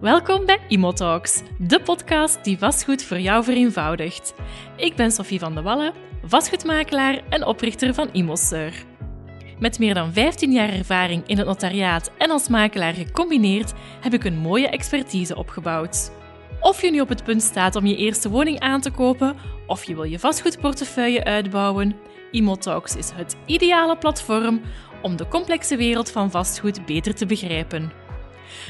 Welkom bij Imotalks, de podcast die vastgoed voor jou vereenvoudigt. Ik ben Sophie van de Wallen, vastgoedmakelaar en oprichter van Imosur. Met meer dan 15 jaar ervaring in het notariaat en als makelaar gecombineerd heb ik een mooie expertise opgebouwd. Of je nu op het punt staat om je eerste woning aan te kopen, of je wil je vastgoedportefeuille uitbouwen, Imotalks is het ideale platform om de complexe wereld van vastgoed beter te begrijpen.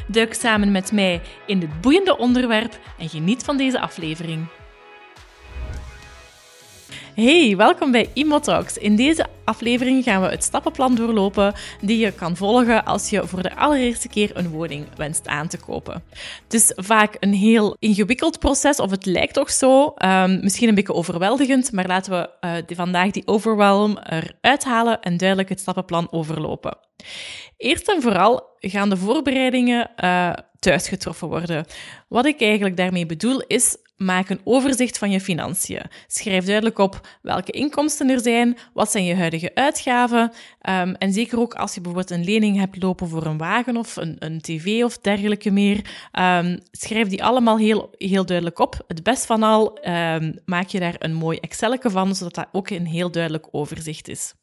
Duik samen met mij in dit boeiende onderwerp en geniet van deze aflevering. Hey, welkom bij Imotalks. In deze aflevering gaan we het stappenplan doorlopen die je kan volgen als je voor de allereerste keer een woning wenst aan te kopen. Het is vaak een heel ingewikkeld proces, of het lijkt toch zo. Um, misschien een beetje overweldigend, maar laten we uh, die, vandaag die overwhelm eruit halen en duidelijk het stappenplan overlopen. Eerst en vooral gaan de voorbereidingen uh, thuis getroffen worden. Wat ik eigenlijk daarmee bedoel is Maak een overzicht van je financiën. Schrijf duidelijk op welke inkomsten er zijn, wat zijn je huidige uitgaven. Um, en zeker ook als je bijvoorbeeld een lening hebt lopen voor een wagen of een, een tv of dergelijke meer. Um, schrijf die allemaal heel, heel duidelijk op. Het best van al um, maak je daar een mooi Excel van, zodat dat ook een heel duidelijk overzicht is.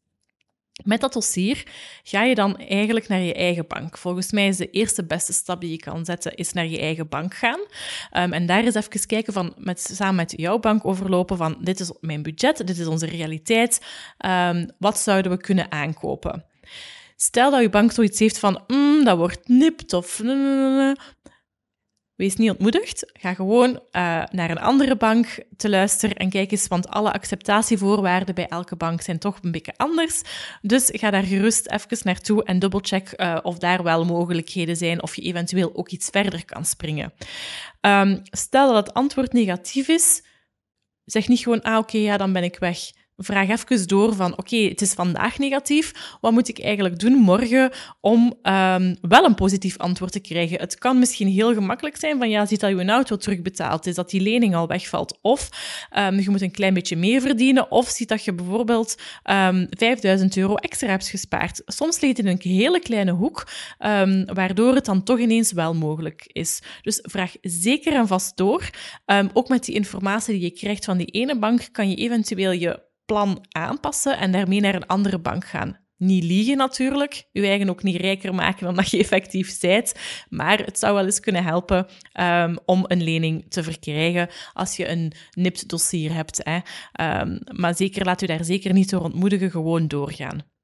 Met dat dossier ga je dan eigenlijk naar je eigen bank. Volgens mij is de eerste beste stap die je kan zetten, is naar je eigen bank gaan. Um, en daar eens even kijken van, met, samen met jouw bank overlopen van, dit is mijn budget, dit is onze realiteit, um, wat zouden we kunnen aankopen? Stel dat je bank zoiets heeft van, mm, dat wordt nipt of Wees niet ontmoedigd. Ga gewoon uh, naar een andere bank te luisteren en kijk eens, want alle acceptatievoorwaarden bij elke bank zijn toch een beetje anders. Dus ga daar gerust even naartoe en dubbelcheck uh, of daar wel mogelijkheden zijn of je eventueel ook iets verder kan springen. Um, stel dat het antwoord negatief is, zeg niet gewoon, ah oké, ja, dan ben ik weg vraag even door van, oké, het is vandaag negatief. Wat moet ik eigenlijk doen morgen om um, wel een positief antwoord te krijgen? Het kan misschien heel gemakkelijk zijn van, ja, ziet dat je een auto terugbetaald is, dat die lening al wegvalt. Of um, je moet een klein beetje meer verdienen. Of ziet dat je bijvoorbeeld um, ehm, 5000 euro extra hebt gespaard. Soms ligt het in een hele kleine hoek, waardoor het dan toch ineens wel mogelijk is. Dus vraag zeker en vast door. ook met die informatie die je krijgt van die ene bank, kan je eventueel je plan aanpassen en daarmee naar een andere bank gaan. Niet liegen natuurlijk, je eigen ook niet rijker maken dan dat je effectief zijt, maar het zou wel eens kunnen helpen um, om een lening te verkrijgen als je een nipt dossier hebt. Hè. Um, maar zeker laat u daar zeker niet door ontmoedigen, gewoon doorgaan.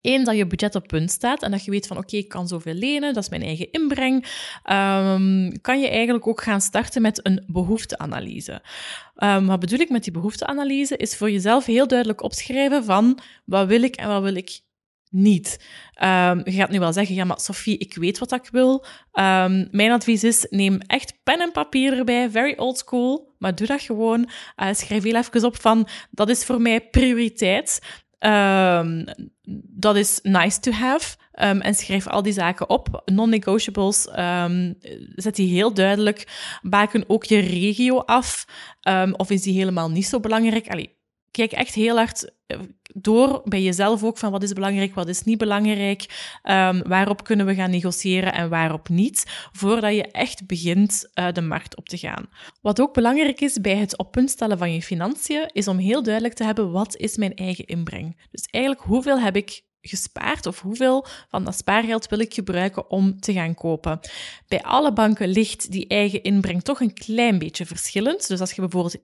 Eén, dat je budget op punt staat en dat je weet van oké, ik kan zoveel lenen, dat is mijn eigen inbreng, um, kan je eigenlijk ook gaan starten met een behoefteanalyse. Um, wat bedoel ik met die behoefteanalyse? Is voor jezelf heel duidelijk opschrijven van wat wil ik en wat wil ik niet. Um, je gaat nu wel zeggen, ja, maar Sophie, ik weet wat ik wil. Mijn advies is, neem echt pen en papier erbij, very old school, maar doe dat gewoon. Uh, schrijf heel even op van, dat is voor mij prioriteit. Um, dat is nice to have. Um, en schrijf al die zaken op. Non-negotiables, um, zet die heel duidelijk. Baken ook je regio af. Of is die helemaal niet zo belangrijk? Allee, kijk echt heel hard eh, door bij jezelf ook van wat is belangrijk, wat is niet belangrijk, um, waarop kunnen we gaan negociëren en waarop niet, voordat je echt begint uh, de markt op te gaan. Wat ook belangrijk is bij het op punt stellen van je financiën, is om heel duidelijk te hebben wat is mijn eigen inbreng. Dus eigenlijk hoeveel heb ik gespaard of hoeveel van dat spaargeld wil ik gebruiken om te gaan kopen. Bij alle banken ligt die eigen inbreng toch een klein beetje verschillend. Dus als je bijvoorbeeld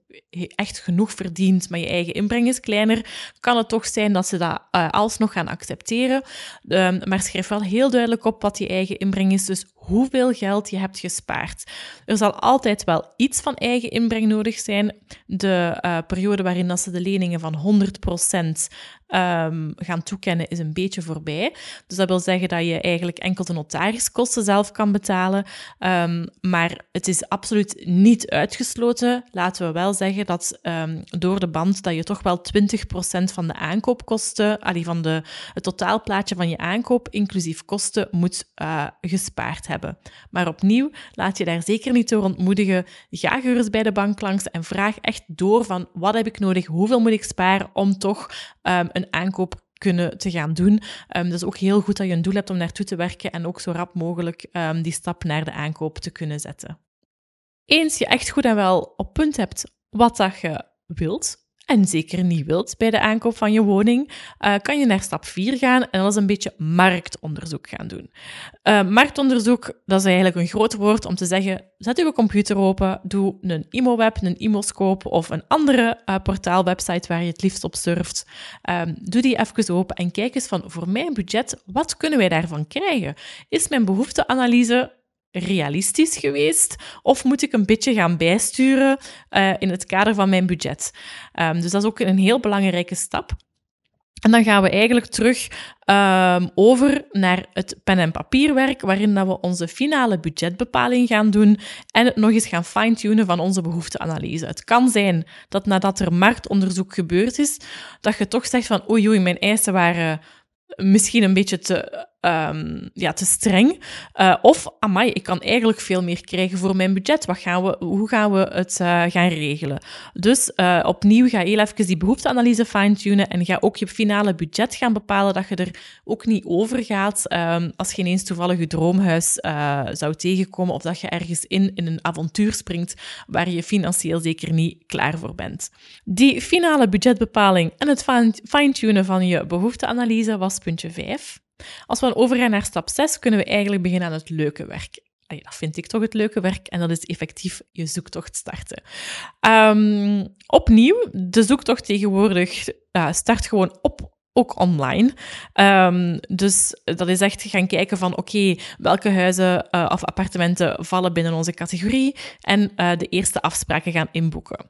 echt genoeg verdient, maar je eigen inbreng is kleiner, kan het toch zijn dat ze dat uh, alsnog gaan accepteren. Um, maar schrijf wel heel duidelijk op wat je eigen inbreng is, dus hoeveel geld je hebt gespaard. Er zal altijd wel iets van eigen inbreng nodig zijn. De uh, periode waarin dat ze de leningen van 100% um, gaan toekennen is een beetje voorbij. Dus dat wil zeggen dat je eigenlijk enkel de notariskosten zelf kan betalen. Um, maar het is absoluut niet uitgesloten. Laten we wel zeggen dat um, door de band dat je toch wel 20% van de aankoopkosten, allee, van de, het totaalplaatje van je aankoop, inclusief kosten, moet uh, gespaard hebben. Maar opnieuw, laat je daar zeker niet door ontmoedigen. Ga gerust bij de bank langs en vraag echt door van wat heb ik nodig, hoeveel moet ik sparen om toch um, een aankoop kunnen te gaan doen. Dat is ook heel goed dat je een doel hebt om naartoe te werken en ook zo rap mogelijk um, die stap naar de aankoop te kunnen zetten. Eens je echt goed en wel op punt hebt wat dat je wilt, en zeker niet wilt bij de aankoop van je woning, uh, kan je naar stap 4 gaan en dat is een beetje marktonderzoek gaan doen. Uh, marktonderzoek, dat is eigenlijk een groot woord om te zeggen, zet je computer open, doe een ImoWeb, een ImoScope of een andere uh, portaalwebsite waar je het liefst op surft. Um, doe die even open en kijk eens van, voor mijn budget, wat kunnen wij daarvan krijgen? Is mijn behoefteanalyse realistisch geweest? Of moet ik een beetje gaan bijsturen uh, in het kader van mijn budget? Um, dus dat is ook een heel belangrijke stap. En dan gaan we eigenlijk terug um, over naar het pen- en papierwerk, waarin dat we onze finale budgetbepaling gaan doen en het nog eens gaan fine-tunen van onze behoefteanalyse. Het kan zijn dat nadat er marktonderzoek gebeurd is, dat je toch zegt van oei oei, mijn eisen waren misschien een beetje te um, ja, te streng. Uh, of, amai, ik kan eigenlijk veel meer krijgen voor mijn budget. Wat gaan we, hoe gaan we het uh, gaan regelen? Dus uh, opnieuw ga heel even die behoefteanalyse fine-tunen en ga ook je finale budget gaan bepalen, dat je er ook niet over gaat um, als je ineens toevallig je droomhuis zou tegenkomen of dat je ergens in, in een avontuur springt waar je financieel zeker niet klaar voor bent. Die finale budgetbepaling en het fine-tunen van je behoefteanalyse was puntje 5. Als we dan overgaan naar stap 6, kunnen we eigenlijk beginnen aan het leuke werk. Dat vind ik toch het leuke werk en dat is effectief je zoektocht starten. Um, opnieuw, de zoektocht tegenwoordig start gewoon op ook online. Um, dus dat is echt gaan kijken van, oké, welke huizen uh, of appartementen vallen binnen onze categorie en uh, de eerste afspraken gaan inboeken.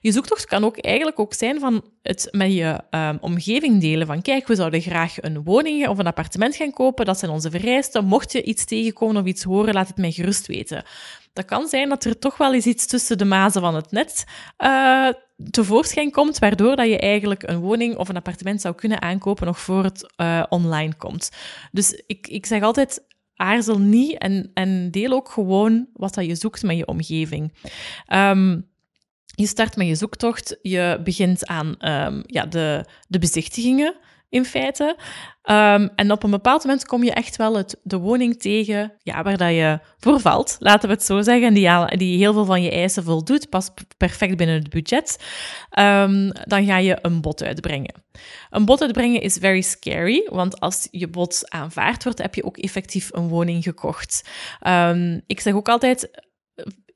Je zoektocht kan ook eigenlijk ook zijn van het met je um, omgeving delen. Van kijk, we zouden graag een woning of een appartement gaan kopen. Dat zijn onze vereisten. Mocht je iets tegenkomen of iets horen, laat het mij gerust weten. Dat kan zijn dat er toch wel eens iets tussen de mazen van het net uh, tevoorschijn komt, waardoor dat je eigenlijk een woning of een appartement zou kunnen aankopen nog voor het uh, online komt. Dus ik, ik zeg altijd, aarzel niet en, en deel ook gewoon wat dat je zoekt met je omgeving. Um, je start met je zoektocht, je begint aan um, ja, de, de bezichtigingen in feite. Um, en op een bepaald moment kom je echt wel het, de woning tegen ja, waar dat je voor valt, laten we het zo zeggen, die, die heel veel van je eisen voldoet, past perfect binnen het budget. Um, dan ga je een bod uitbrengen. Een bod uitbrengen is very scary, want als je bod aanvaard wordt, heb je ook effectief een woning gekocht. Ik zeg ook altijd,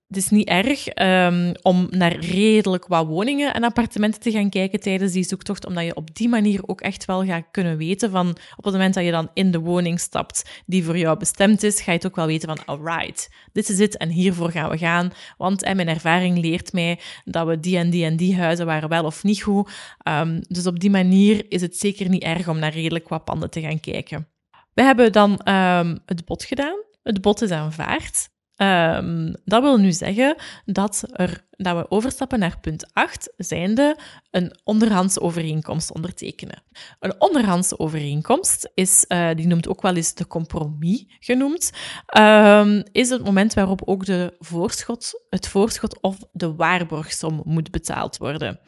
het is niet erg um, om naar redelijk wat woningen en appartementen te gaan kijken tijdens die zoektocht, omdat je op die manier ook echt wel gaat kunnen weten van op het moment dat je dan in de woning stapt die voor jou bestemd is, ga je het ook wel weten van alright, dit is het en hiervoor gaan we gaan. Want mijn ervaring leert mij dat we die en die en die huizen waren wel of niet goed. Um, dus op die manier is het zeker niet erg om naar redelijk wat panden te gaan kijken. We hebben dan um, het bod gedaan. Het bod is aanvaard. Um, dat wil nu zeggen dat, er, dat we overstappen naar punt 8, zijnde een onderhandse overeenkomst ondertekenen. Een onderhandse overeenkomst is, uh, die noemt ook wel eens de compromis genoemd, um, is het moment waarop ook de voorschot, het voorschot of de waarborgsom moet betaald worden.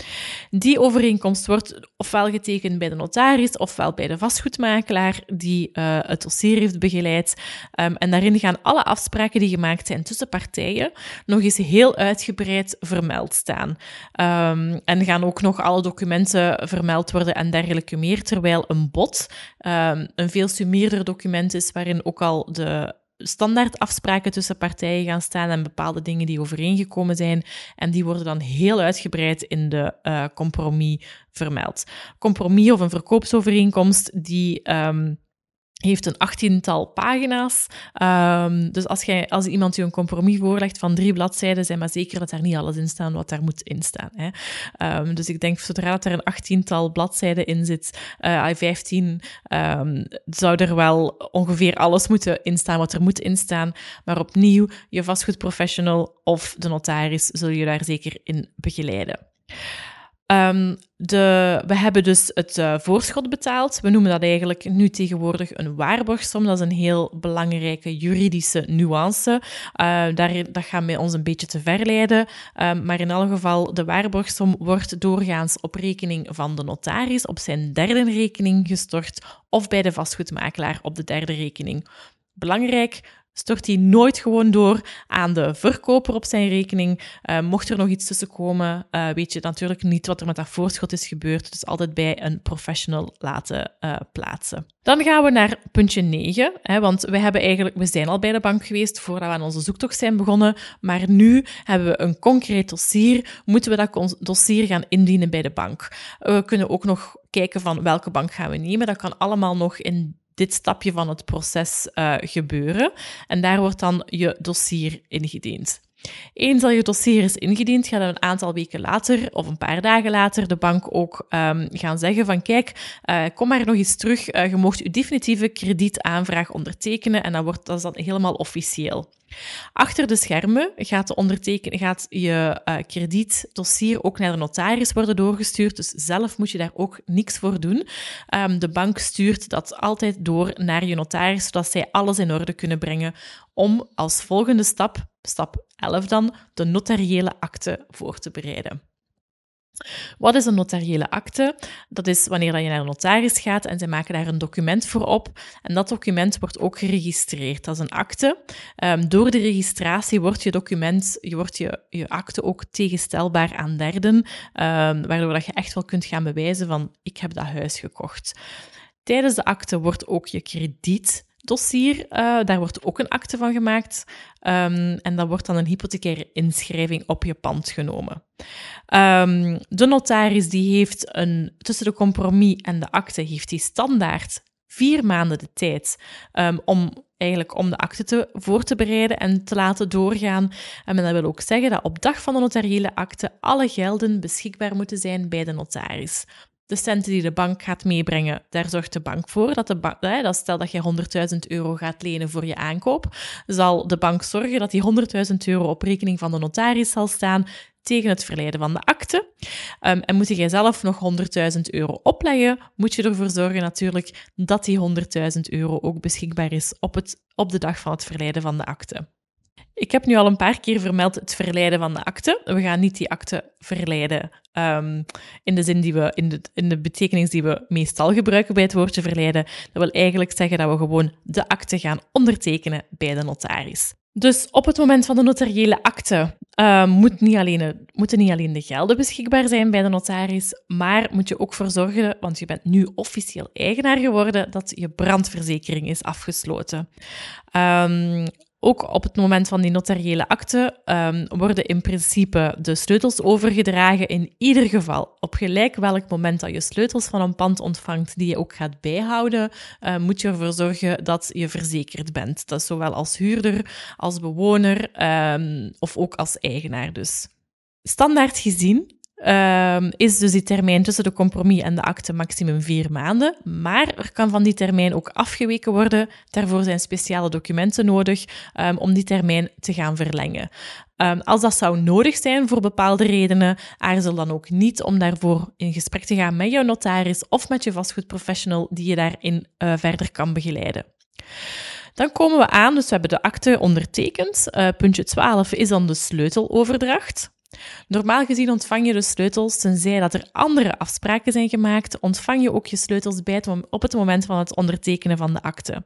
Die overeenkomst wordt ofwel getekend bij de notaris ofwel bij de vastgoedmakelaar die uh, het dossier heeft begeleid. Um, en daarin gaan alle afspraken die gemaakt zijn tussen partijen nog eens heel uitgebreid vermeld staan. Um, en gaan ook nog alle documenten vermeld worden en dergelijke meer, terwijl een bod um, een veel summierder document is waarin ook al de standaard afspraken tussen partijen gaan staan en bepaalde dingen die overeengekomen zijn. En die worden dan heel uitgebreid in de uh, compromis vermeld. Compromis of een verkoopsovereenkomst die um, heeft een achttiental pagina's. Um, dus als, jij, als iemand je een compromis voorlegt van drie bladzijden, zijn maar zeker dat daar niet alles in staat wat daar moet in staan. Hè. Um, dus ik denk, zodra er een achttiental bladzijden in zit, uh, 15, um, zou er wel ongeveer alles moeten instaan wat er moet instaan. Maar opnieuw, je vastgoedprofessional of de notaris zul je daar zeker in begeleiden. Um, de, we hebben dus het uh, voorschot betaald. We noemen dat eigenlijk nu tegenwoordig een waarborgsom. Dat is een heel belangrijke juridische nuance. Uh, daar, dat gaat mij ons een beetje te ver leiden. Um, maar in alle geval, de waarborgsom wordt doorgaans op rekening van de notaris op zijn derde rekening gestort of bij de vastgoedmakelaar op de derde rekening. Belangrijk, stort hij nooit gewoon door aan de verkoper op zijn rekening. Uh, mocht er nog iets tussen komen, uh, weet je natuurlijk niet wat er met dat voorschot is gebeurd. Dus altijd bij een professional laten uh, plaatsen. Dan gaan we naar puntje 9, hè, want we, hebben eigenlijk, we zijn al bij de bank geweest voordat we aan onze zoektocht zijn begonnen, maar nu hebben we een concreet dossier, moeten we dat dossier gaan indienen bij de bank. We kunnen ook nog kijken van welke bank gaan we nemen. Dat kan allemaal nog in dit stapje van het proces uh, gebeuren. En daar wordt dan je dossier ingediend. Eens al je dossier is ingediend, gaat een aantal weken later of een paar dagen later de bank ook um, gaan zeggen van kijk, uh, kom maar nog eens terug, uh, je mocht je definitieve kredietaanvraag ondertekenen en dan wordt dat dan helemaal officieel. Achter de schermen gaat, de onderteken, gaat je uh, kredietdossier ook naar de notaris worden doorgestuurd. Dus zelf moet je daar ook niks voor doen. Um, de bank stuurt dat altijd door naar je notaris, zodat zij alles in orde kunnen brengen om als volgende stap, stap 11 dan, de notariële akte voor te bereiden. Wat is een notariële akte? Dat is wanneer je naar een notaris gaat en zij maken daar een document voor op. En dat document wordt ook geregistreerd. Dat is een akte. Um, door de registratie wordt je document, je wordt je, je akte ook tegenstelbaar aan derden, um, waardoor dat je echt wel kunt gaan bewijzen van ik heb dat huis gekocht. Tijdens de akte wordt ook je krediet dossier. Uh, daar wordt ook een akte van gemaakt. Um, en dat wordt dan een hypothecaire inschrijving op je pand genomen. Um, de notaris die heeft een, tussen de compromis en de akte heeft hij standaard vier maanden de tijd um, om eigenlijk om de akte te, voor te bereiden en te laten doorgaan. En dat wil ook zeggen dat op dag van de notariële akte alle gelden beschikbaar moeten zijn bij de notaris de centen die de bank gaat meebrengen, daar zorgt de bank voor. Dat de bank, dat stel dat je 100.000 euro gaat lenen voor je aankoop, zal de bank zorgen dat die 100.000 euro op rekening van de notaris zal staan tegen het verleiden van de akte. Um, en moet jij zelf nog 100.000 euro opleggen, moet je ervoor zorgen natuurlijk dat die 100.000 euro ook beschikbaar is op, het, op de dag van het verleiden van de akte. Ik heb nu al een paar keer vermeld het verleiden van de akte. We gaan niet die akte verleiden um, in de zin die we, in de, in de betekenis die we meestal gebruiken bij het woordje verleiden. Dat wil eigenlijk zeggen dat we gewoon de akte gaan ondertekenen bij de notaris. Dus op het moment van de notariële akte uh, moet niet alleen, moeten niet alleen de gelden beschikbaar zijn bij de notaris, maar moet je ook voor zorgen, want je bent nu officieel eigenaar geworden, dat je brandverzekering is afgesloten. Um, ook op het moment van die notariële akte um, worden in principe de sleutels overgedragen. In ieder geval, op gelijk welk moment dat je sleutels van een pand ontvangt, die je ook gaat bijhouden, uh, moet je ervoor zorgen dat je verzekerd bent. Dat is zowel als huurder, als bewoner um, of ook als eigenaar dus. Standaard gezien Um, is dus die termijn tussen de compromis en de akte maximum vier maanden. Maar er kan van die termijn ook afgeweken worden. Daarvoor zijn speciale documenten nodig um, om die termijn te gaan verlengen. Um, als dat zou nodig zijn voor bepaalde redenen, aarzel dan ook niet om daarvoor in gesprek te gaan met jouw notaris of met je vastgoedprofessional die je daarin uh, verder kan begeleiden. Dan komen we aan, dus we hebben de akte ondertekend. Uh, puntje 12 is dan de sleuteloverdracht. Normaal gezien ontvang je de sleutels, tenzij dat er andere afspraken zijn gemaakt, ontvang je ook je sleutels bij het, op het moment van het ondertekenen van de akte.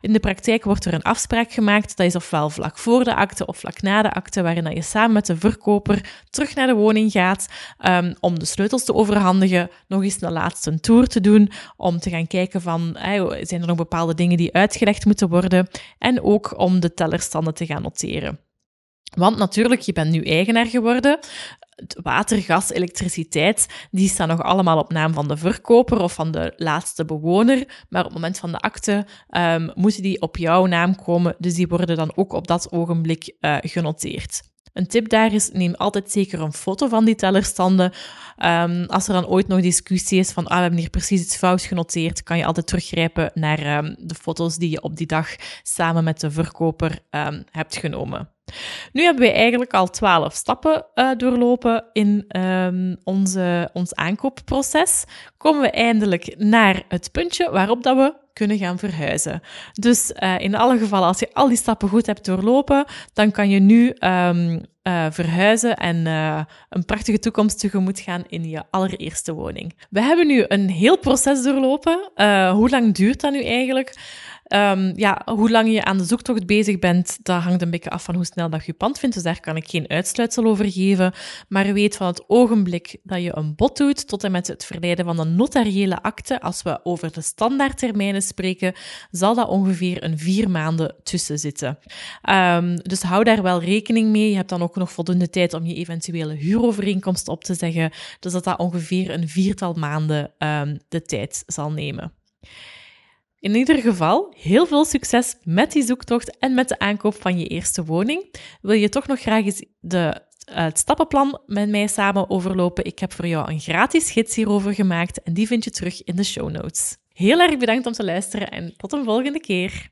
In de praktijk wordt er een afspraak gemaakt, dat is ofwel vlak voor de akte of vlak na de akte, waarin je samen met de verkoper terug naar de woning gaat um, om de sleutels te overhandigen, nog eens een laatste tour te doen, om te gaan kijken van, zijn er nog bepaalde dingen die uitgelegd moeten worden, en ook om de tellerstanden te gaan noteren. Want natuurlijk, je bent nu eigenaar geworden. Water, gas, elektriciteit, die staan nog allemaal op naam van de verkoper of van de laatste bewoner. Maar op het moment van de akte um, moeten die op jouw naam komen. Dus die worden dan ook op dat ogenblik uh, genoteerd. Een tip daar is, neem altijd zeker een foto van die tellerstanden. Um, als er dan ooit nog discussie is van, ah, we hebben hier precies iets fout genoteerd, kan je altijd teruggrijpen naar um, de foto's die je op die dag samen met de verkoper hebt genomen. Nu hebben we eigenlijk al twaalf stappen uh, doorlopen in um, onze, ons aankoopproces. Komen we eindelijk naar het puntje waarop dat we kunnen gaan verhuizen. Dus uh, in alle gevallen, als je al die stappen goed hebt doorlopen, dan kan je nu um, uh, verhuizen en een prachtige toekomst tegemoet gaan in je allereerste woning. We hebben nu een heel proces doorlopen. hoe lang duurt dat nu eigenlijk? Um, ja, hoe lang je aan de zoektocht bezig bent, dat hangt een beetje af van hoe snel dat je pand vindt. Dus daar kan ik geen uitsluitsel over geven. Maar weet van het ogenblik dat je een bod doet, tot en met het verleiden van een notariële akte, als we over de standaardtermijnen spreken, zal dat ongeveer een vier maanden tussen zitten. Um, dus hou daar wel rekening mee. Je hebt dan ook nog voldoende tijd om je eventuele huurovereenkomst op te zeggen. Dus dat dat ongeveer een viertal maanden um, de tijd zal nemen. In ieder geval, heel veel succes met die zoektocht en met de aankoop van je eerste woning. Wil je toch nog graag eens de, uh, het stappenplan met mij samen overlopen? Ik heb voor jou een gratis gids hierover gemaakt en die vind je terug in de show notes. Heel erg bedankt om te luisteren en tot een volgende keer.